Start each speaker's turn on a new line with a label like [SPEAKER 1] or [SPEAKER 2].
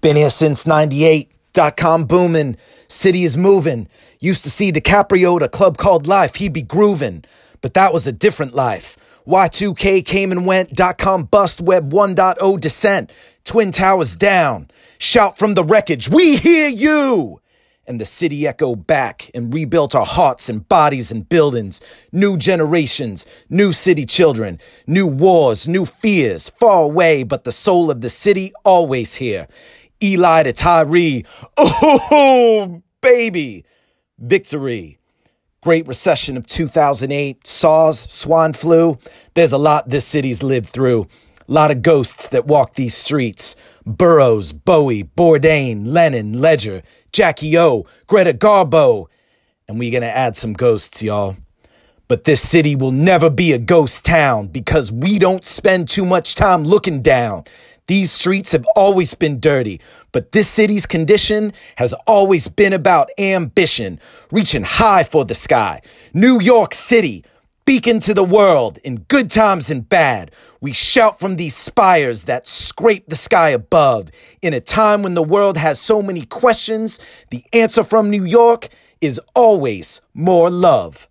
[SPEAKER 1] Been here since 98. Dot com booming. City is moving. Used to see DiCaprio at a club called Life. He'd be grooving. But that was a different life. Y2K came and went. Dot com bust. Web 1.0 descent. Twin towers down. Shout from the wreckage. We hear you! And the city echoed back and rebuilt our hearts and bodies and buildings. New generations, new city children, new wars, new fears, far away, but the soul of the city always here. Eli to Tyree. Oh, baby. Victory. Great Recession of 2008, SARS, swine flu. There's a lot this city's lived through. A lot of ghosts that walk these streets. Burroughs, Bowie, Bourdain, Lennon, Ledger, Jackie O, Greta Garbo. And we're gonna add some ghosts, y'all. But this city will never be a ghost town because we don't spend too much time looking down. These streets have always been dirty, but this city's condition has always been about ambition, reaching high for the sky. New York City, beacon to the world in good times and bad. We shout from these spires that scrape the sky above. In a time when the world has so many questions, the answer from New York is always more love.